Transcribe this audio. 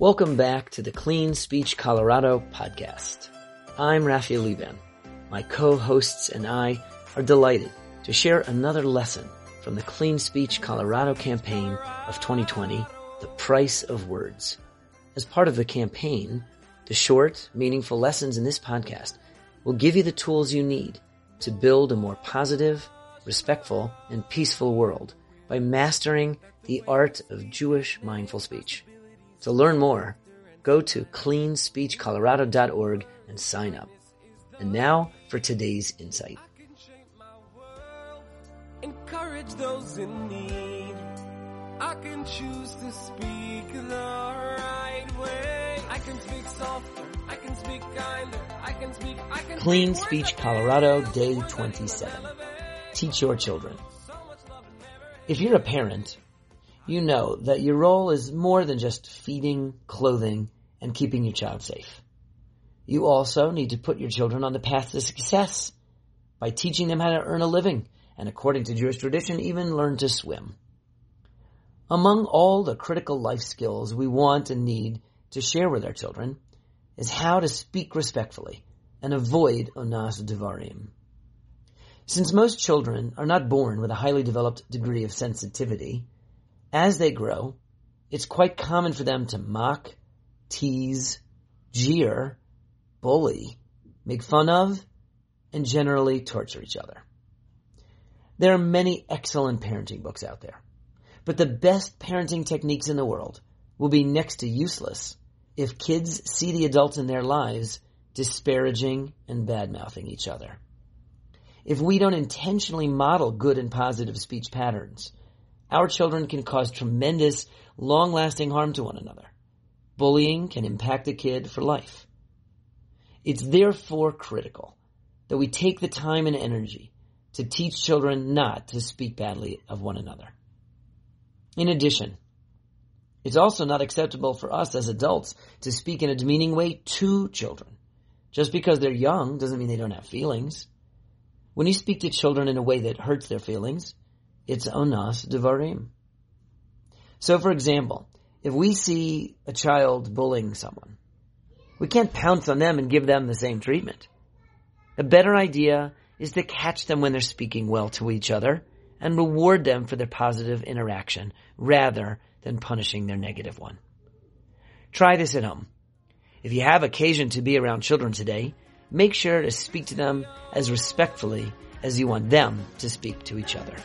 Welcome back to the Clean Speech Colorado podcast. I'm Raphael Liban. My co-hosts and I are delighted to share another lesson from the Clean Speech Colorado campaign of 2020, The Price of Words. As part of the campaign, the short, meaningful lessons in this podcast will give you the tools you need to build a more positive, respectful, and peaceful world by mastering the art of Jewish mindful speech. To learn more, go to cleanspeechcolorado.org and sign up. And now for today's insight. Encourage those in need. I can choose to speak the right way. I can speak softer. I can speak kinder. I can speak. I can Clean speak Speech Colorado, Day 27. Teach your children. If you're a parent, you know that your role is more than just feeding, clothing, and keeping your child safe. You also need to put your children on the path to success by teaching them how to earn a living and according to Jewish tradition, even learn to swim. Among all the critical life skills we want and need to share with our children is how to speak respectfully and avoid onas devarim. Since most children are not born with a highly developed degree of sensitivity, as they grow, it's quite common for them to mock, tease, jeer, bully, make fun of, and generally torture each other. There are many excellent parenting books out there, but the best parenting techniques in the world will be next to useless if kids see the adults in their lives disparaging and bad-mouthing each other. If we don't intentionally model good and positive speech patterns, our children can cause tremendous, long-lasting harm to one another. Bullying can impact a kid for life. It's therefore critical that we take the time and energy to teach children not to speak badly of one another. In addition, it's also not acceptable for us as adults to speak in a demeaning way to children. Just because they're young doesn't mean they don't have feelings. When you speak to children in a way that hurts their feelings, it's onas devarim. So for example, if we see a child bullying someone, we can't pounce on them and give them the same treatment. A better idea is to catch them when they're speaking well to each other and reward them for their positive interaction rather than punishing their negative one. Try this at home. If you have occasion to be around children today, make sure to speak to them as respectfully as you want them to speak to each other.